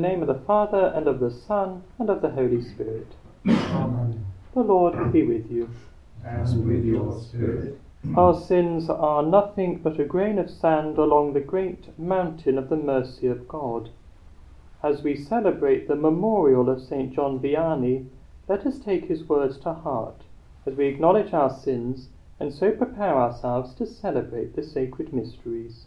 name of the Father, and of the Son, and of the Holy Spirit. Amen. The Lord be with you. And with your spirit. Our sins are nothing but a grain of sand along the great mountain of the mercy of God. As we celebrate the memorial of St. John Vianney, let us take his words to heart as we acknowledge our sins and so prepare ourselves to celebrate the sacred mysteries.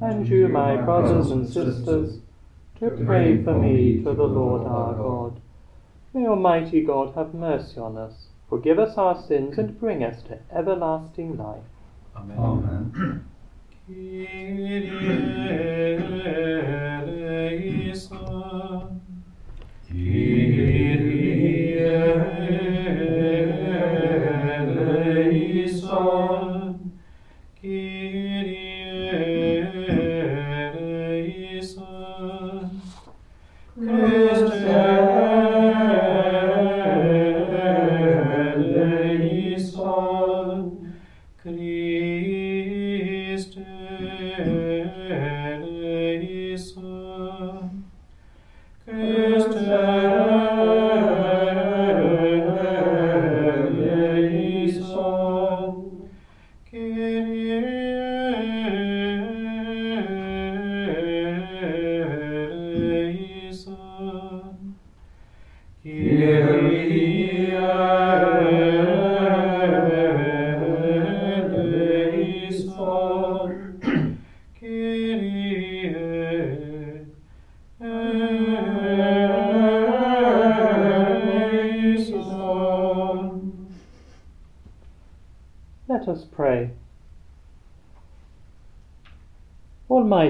and you, my brothers and sisters, to pray for me to the Lord our God. May Almighty God have mercy on us, forgive us our sins, and bring us to everlasting life. Amen. Kyrie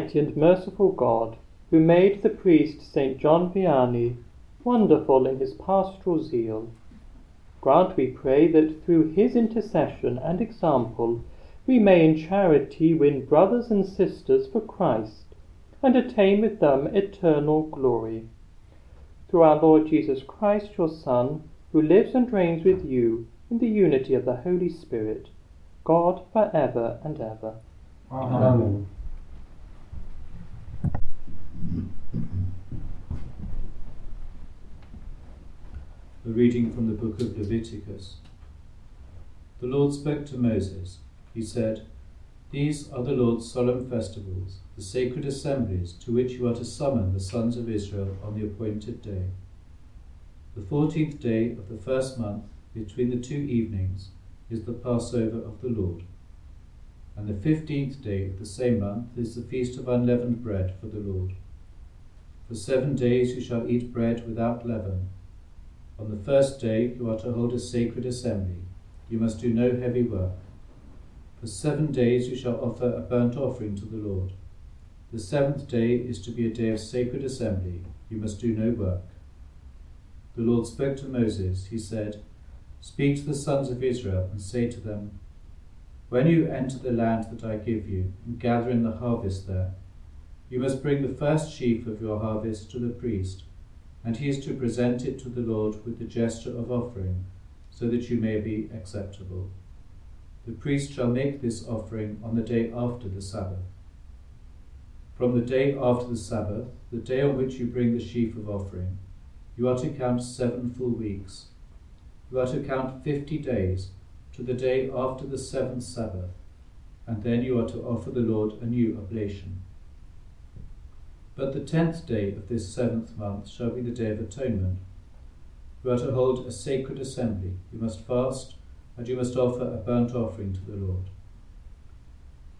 Almighty and merciful God, who made the priest St. John Vianney wonderful in his pastoral zeal, grant, we pray, that through his intercession and example we may in charity win brothers and sisters for Christ and attain with them eternal glory. Through our Lord Jesus Christ, your Son, who lives and reigns with you in the unity of the Holy Spirit, God for ever and ever. Amen. A reading from the book of Leviticus. The Lord spoke to Moses. He said, These are the Lord's solemn festivals, the sacred assemblies to which you are to summon the sons of Israel on the appointed day. The fourteenth day of the first month, between the two evenings, is the Passover of the Lord. And the fifteenth day of the same month is the feast of unleavened bread for the Lord. For seven days you shall eat bread without leaven. On the first day you are to hold a sacred assembly. You must do no heavy work. For seven days you shall offer a burnt offering to the Lord. The seventh day is to be a day of sacred assembly. You must do no work. The Lord spoke to Moses. He said, Speak to the sons of Israel and say to them, When you enter the land that I give you and gather in the harvest there, you must bring the first sheaf of your harvest to the priest and he is to present it to the Lord with the gesture of offering, so that you may be acceptable. The priest shall make this offering on the day after the Sabbath. From the day after the Sabbath, the day on which you bring the sheaf of offering, you are to count seven full weeks. You are to count fifty days to the day after the seventh Sabbath, and then you are to offer the Lord a new oblation. But the tenth day of this seventh month shall be the day of atonement. You are to hold a sacred assembly. You must fast, and you must offer a burnt offering to the Lord.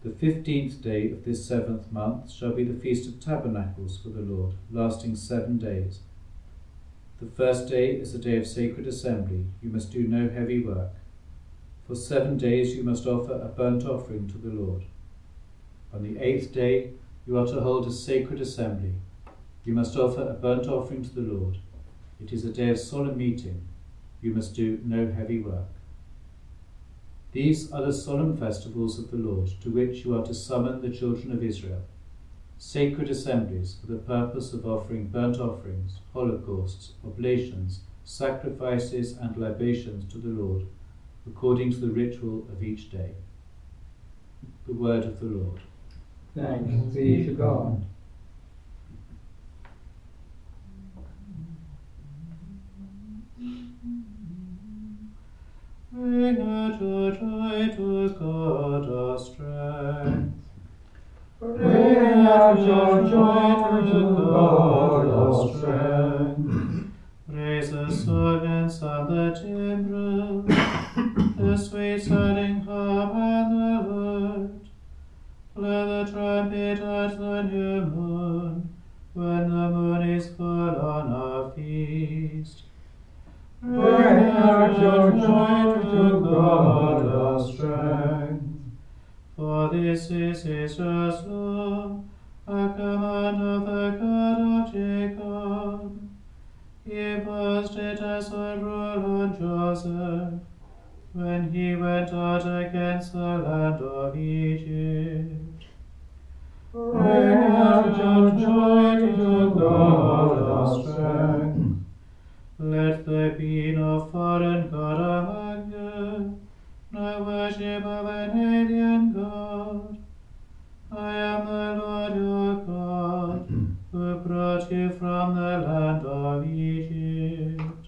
The fifteenth day of this seventh month shall be the Feast of Tabernacles for the Lord, lasting seven days. The first day is a day of sacred assembly. You must do no heavy work. For seven days you must offer a burnt offering to the Lord. On the eighth day you are to hold a sacred assembly. You must offer a burnt offering to the Lord. It is a day of solemn meeting. You must do no heavy work. These are the solemn festivals of the Lord to which you are to summon the children of Israel, sacred assemblies for the purpose of offering burnt offerings, holocausts, oblations, sacrifices, and libations to the Lord, according to the ritual of each day. The word of the Lord. Thanks be to God. Bring your joy to God our strength. Bring out your joy to God our strength. Raise the servants and the timbrel, the sweet sounding the at the new moon, when the moon is full on our feast. Bring out your joy to God our strength. For this is Israel's law, a command of the God of Jacob. He passed it as a rule on Joseph, when he went out against the land of Egypt. Bring out joy to God of strength. Let there be no foreign God awake, no worship of an alien God. I am the Lord your God, who brought you from the land of Egypt.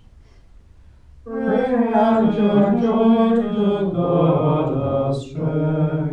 Bring out your joy to God our strength.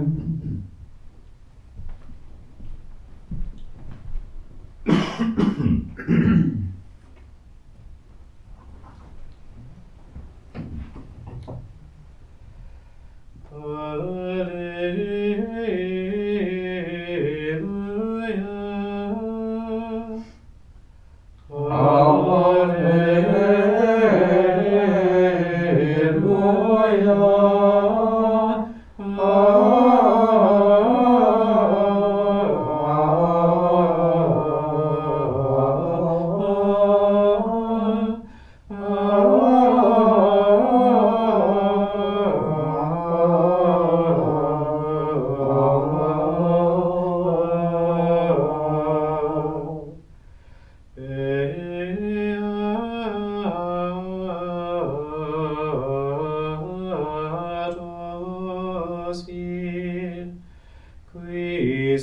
Qui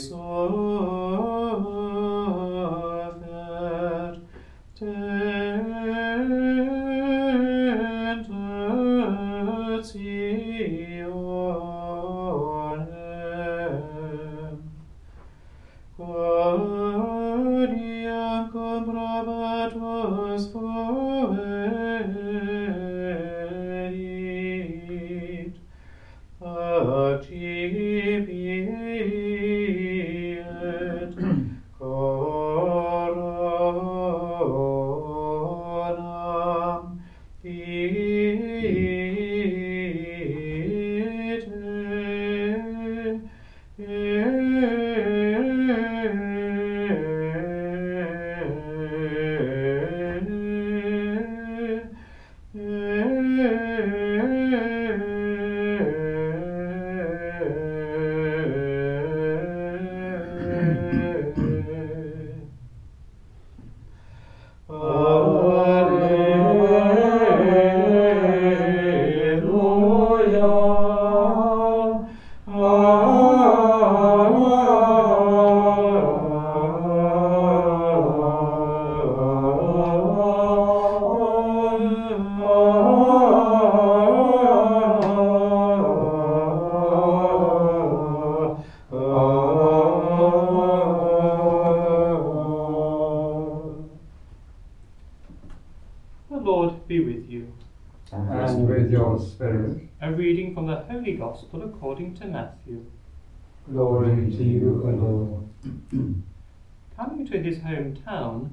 To his hometown,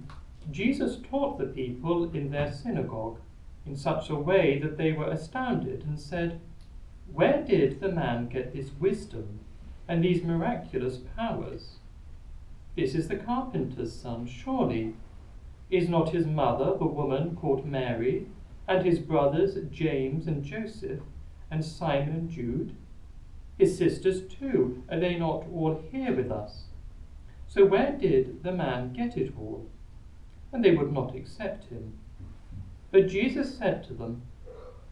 Jesus taught the people in their synagogue in such a way that they were astounded and said, Where did the man get this wisdom and these miraculous powers? This is the carpenter's son, surely. Is not his mother the woman called Mary, and his brothers James and Joseph, and Simon and Jude? His sisters too, are they not all here with us? So where did the man get it all? And they would not accept him. But Jesus said to them,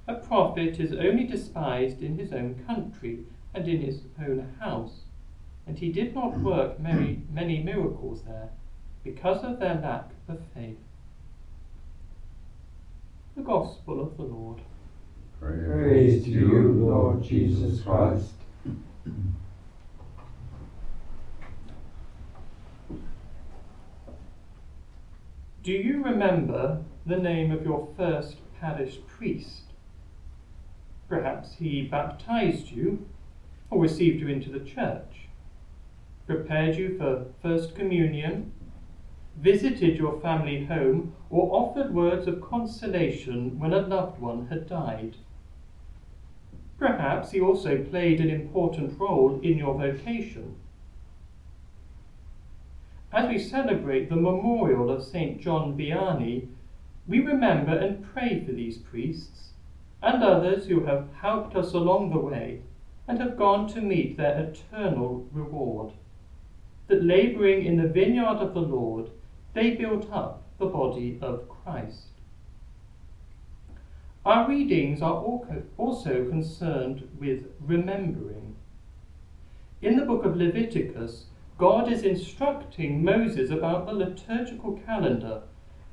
A prophet is only despised in his own country and in his own house. And he did not work many, many miracles there because of their lack of faith. The Gospel of the Lord. Praise to you, Lord Jesus Christ. Do you remember the name of your first parish priest? Perhaps he baptized you or received you into the church, prepared you for First Communion, visited your family home, or offered words of consolation when a loved one had died. Perhaps he also played an important role in your vocation. As we celebrate the memorial of St. John Vianney, we remember and pray for these priests and others who have helped us along the way and have gone to meet their eternal reward. That labouring in the vineyard of the Lord, they built up the body of Christ. Our readings are also concerned with remembering. In the book of Leviticus, God is instructing Moses about the liturgical calendar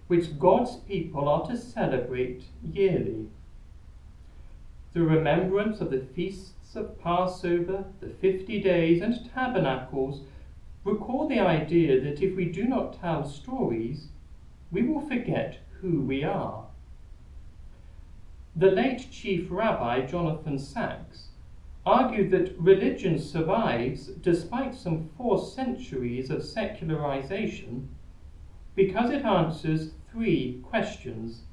which God's people are to celebrate yearly. The remembrance of the feasts of Passover, the fifty days, and tabernacles recall the idea that if we do not tell stories, we will forget who we are. The late Chief Rabbi Jonathan Sacks argued that religion survives despite some four centuries of secularization because it answers three questions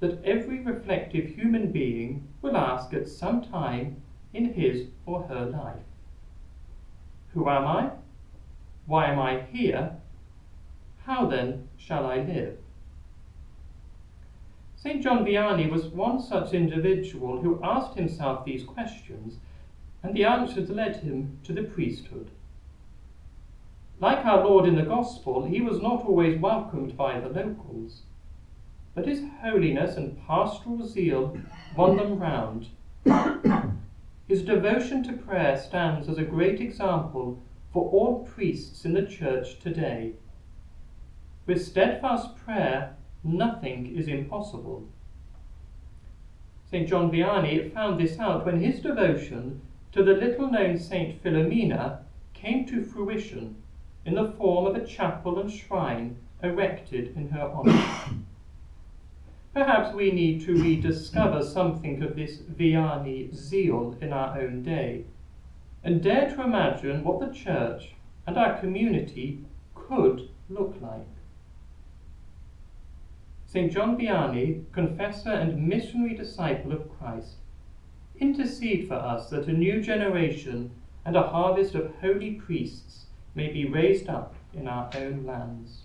that every reflective human being will ask at some time in his or her life. Who am I? Why am I here? How then shall I live? St. John Vianney was one such individual who asked himself these questions, and the answers led him to the priesthood. Like our Lord in the Gospel, he was not always welcomed by the locals, but his holiness and pastoral zeal won them round. His devotion to prayer stands as a great example for all priests in the Church today. With steadfast prayer, nothing is impossible. St. John Vianney found this out when his devotion to the little known St. Philomena came to fruition in the form of a chapel and shrine erected in her honour. Perhaps we need to rediscover something of this Vianney zeal in our own day and dare to imagine what the church and our community could look like. St. John Vianney, confessor and missionary disciple of Christ, intercede for us that a new generation and a harvest of holy priests may be raised up in our own lands.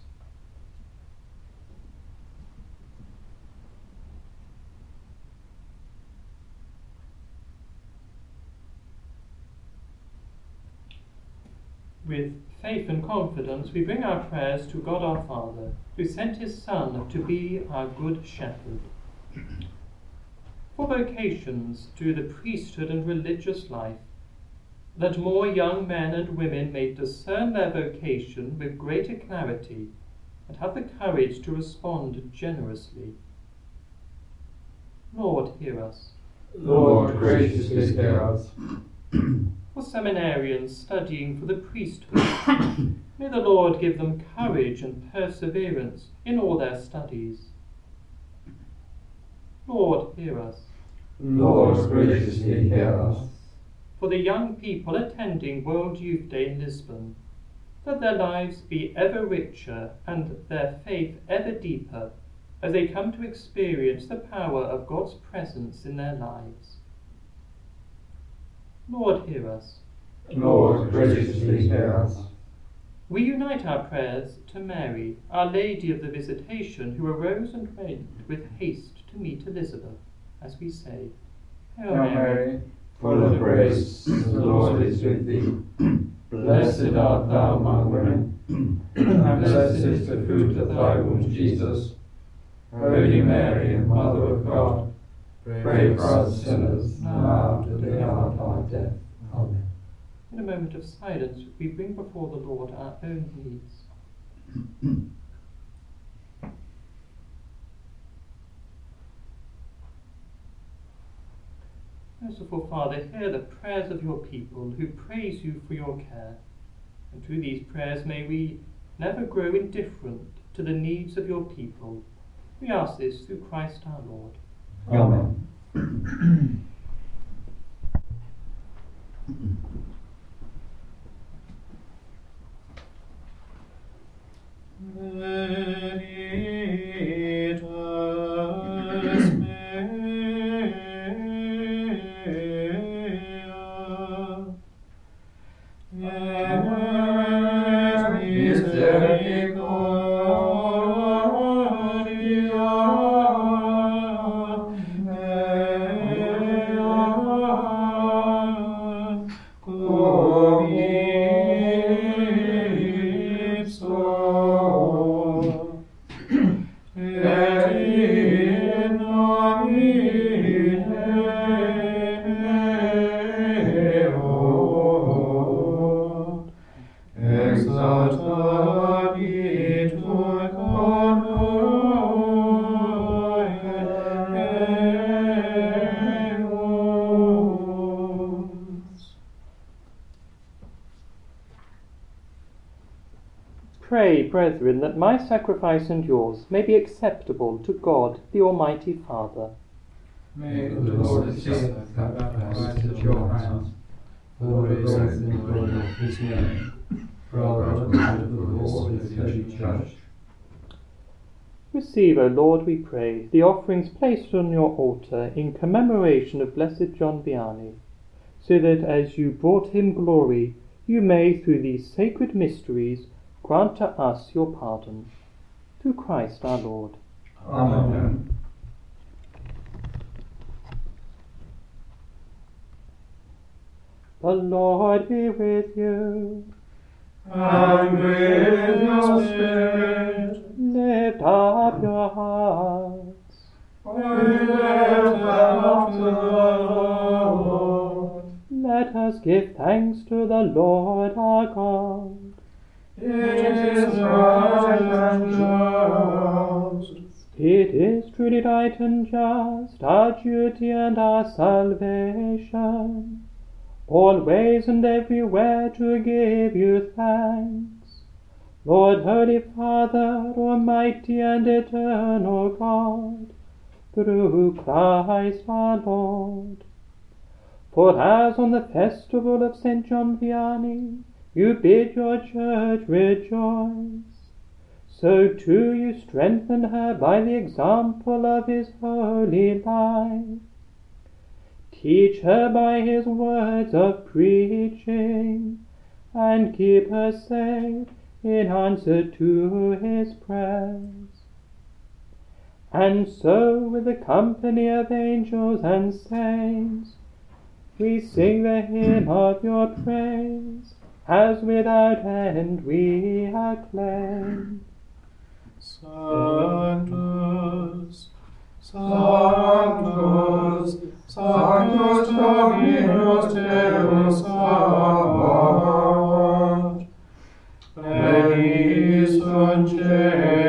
With faith and confidence, we bring our prayers to God our Father, who sent his Son to be our good shepherd. For vocations to the priesthood and religious life, that more young men and women may discern their vocation with greater clarity and have the courage to respond generously. Lord, hear us. Lord, graciously hear us. for seminarians studying for the priesthood. May the Lord give them courage and perseverance in all their studies. Lord, hear us. Lord, graciously hear us. For the young people attending World Youth Day in Lisbon, that their lives be ever richer and their faith ever deeper as they come to experience the power of God's presence in their lives. Lord, hear us. Lord, graciously hear us. We unite our prayers to Mary, Our Lady of the Visitation, who arose and went with haste to meet Elizabeth, as we say, Hail Mary, full of grace, the Lord is with thee. Blessed art thou among women, and blessed is the fruit of thy womb, Jesus. Holy Mary, Mother of God, pray for us sinners, now and at the hour of our death. Amen. In a moment of silence, we bring before the Lord our own needs. Merciful Father, hear the prayers of your people who praise you for your care. And through these prayers may we never grow indifferent to the needs of your people. We ask this through Christ our Lord. Amen. Pray, brethren, that my sacrifice and yours may be acceptable to God, the Almighty Father. May the Lord accept the sacrifice at your hands, for the praise and glory of his name, for our good of the Lord of the Holy Church. Receive, O Lord, we pray, the offerings placed on your altar in commemoration of Blessed John Vianney, so that as you brought him glory, you may, through these sacred mysteries, grant to us your pardon. Through Christ our Lord. Amen. The Lord be with you. And with your spirit, Lift up your hearts. we lift them up to the Lord. Let us give thanks to the Lord our God. It is truly right and just, our duty and our salvation, always and everywhere to give you thanks. Lord, Holy Father, Almighty and eternal God, through Christ our Lord. For as on the festival of St. John Vianney you bid your church rejoice, so too you strengthen her by the example of his holy life. Teach her by his words of preaching, and keep her safe in answer to his prayers. And so, with the company of angels and saints, we sing the hymn of your praise, as without end we acclaim. Sanctus, Sanctus, Sanctus Dominus Deus Sabaoth, Plenius concedi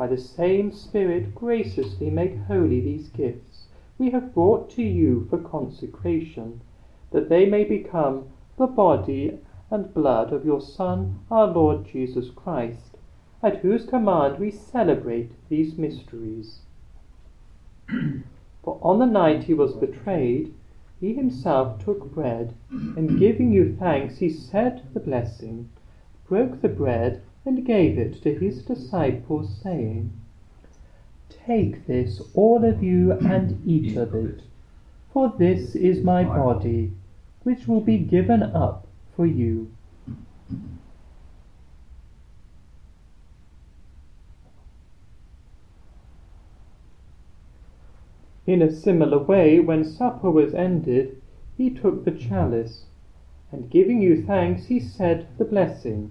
by the same Spirit, graciously make holy these gifts we have brought to you for consecration, that they may become the body and blood of your Son, our Lord Jesus Christ, at whose command we celebrate these mysteries. For on the night he was betrayed, he himself took bread, and giving you thanks, he said the blessing, broke the bread, and gave it to his disciples, saying, Take this, all of you, and eat of it, for this is my body, which will be given up for you. In a similar way, when supper was ended, he took the chalice, and giving you thanks, he said the blessing,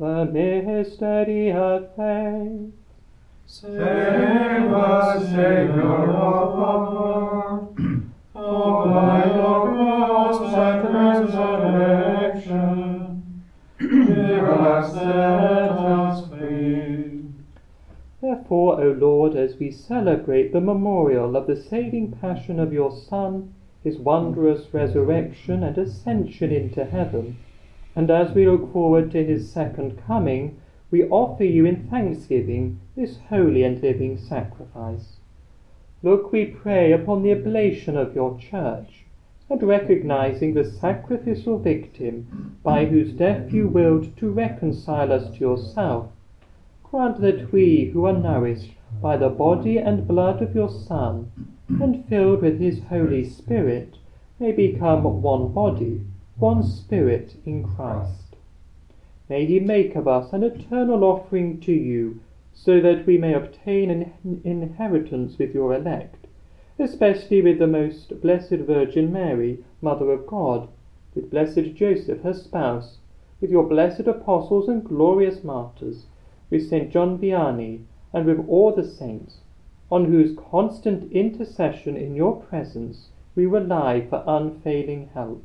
The mystery of faith. Save us, Savior of the world. O by your cross and resurrection, give us set us free. Therefore, O Lord, as we celebrate the memorial of the saving passion of your Son, his wondrous resurrection and ascension into heaven, and as we look forward to his second coming, we offer you in thanksgiving this holy and living sacrifice. Look, we pray, upon the oblation of your church, and recognizing the sacrificial victim by whose death you willed to reconcile us to yourself, grant that we who are nourished by the body and blood of your Son, and filled with his Holy Spirit, may become one body, one spirit in Christ. May he make of us an eternal offering to you, so that we may obtain an inheritance with your elect, especially with the most blessed Virgin Mary, Mother of God, with blessed Joseph, her spouse, with your blessed apostles and glorious martyrs, with Saint John Vianney, and with all the saints, on whose constant intercession in your presence we rely for unfailing help.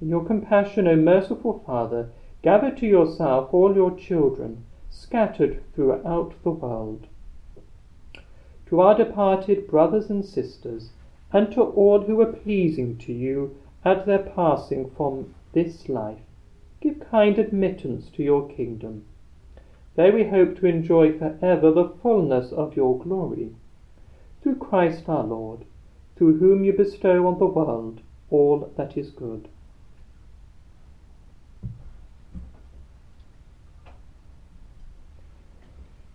In your compassion, O merciful Father, gather to yourself all your children, scattered throughout the world. To our departed brothers and sisters, and to all who were pleasing to you at their passing from this life, give kind admittance to your kingdom. There we hope to enjoy for ever the fullness of your glory. Through Christ our Lord, through whom you bestow on the world all that is good.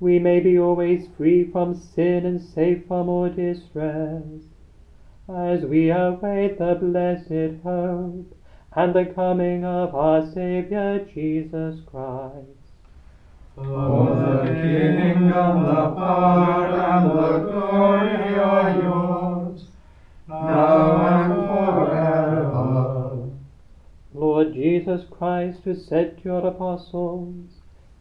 we may be always free from sin and safe from all distress, as we await the blessed hope and the coming of our Saviour Jesus Christ. For the kingdom, the power, and the glory are yours, now and forever. Lord Jesus Christ, who said to your apostles,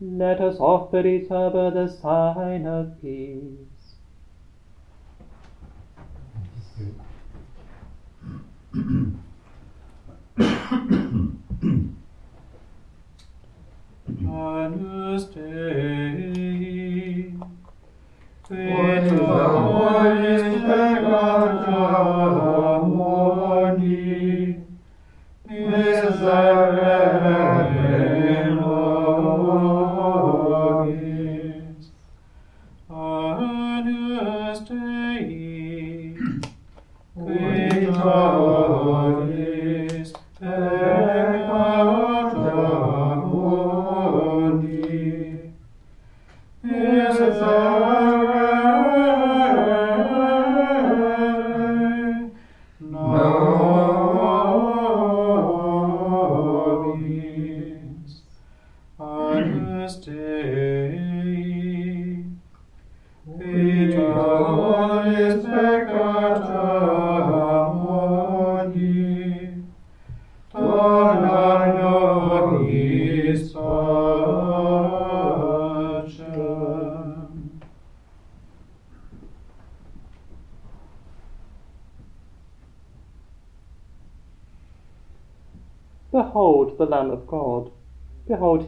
Let us offer each other the sign of peace. Agnus Dei, What is the holiest ceremony? Miserere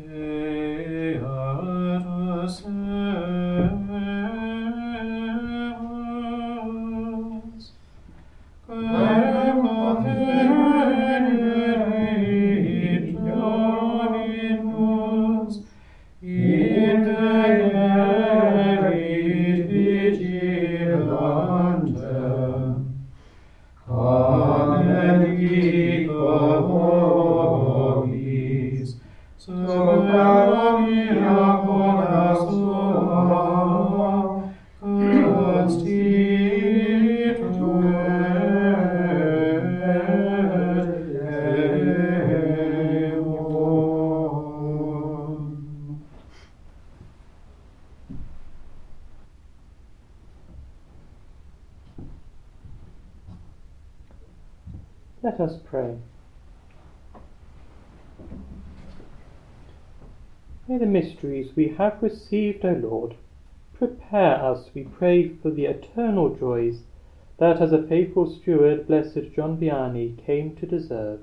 Beatus Let us pray. May the mysteries we have received, O Lord, prepare us, we pray, for the eternal joys that, as a faithful steward, blessed John Vianney came to deserve.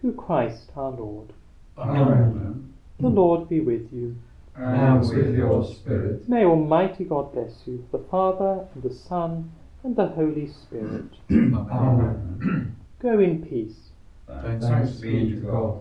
Through Christ our Lord. Amen. The Lord be with you. And with your spirit. May Almighty God bless you, the Father, and the Son, and the Holy Spirit. Amen. Go in peace. Thanks be to God.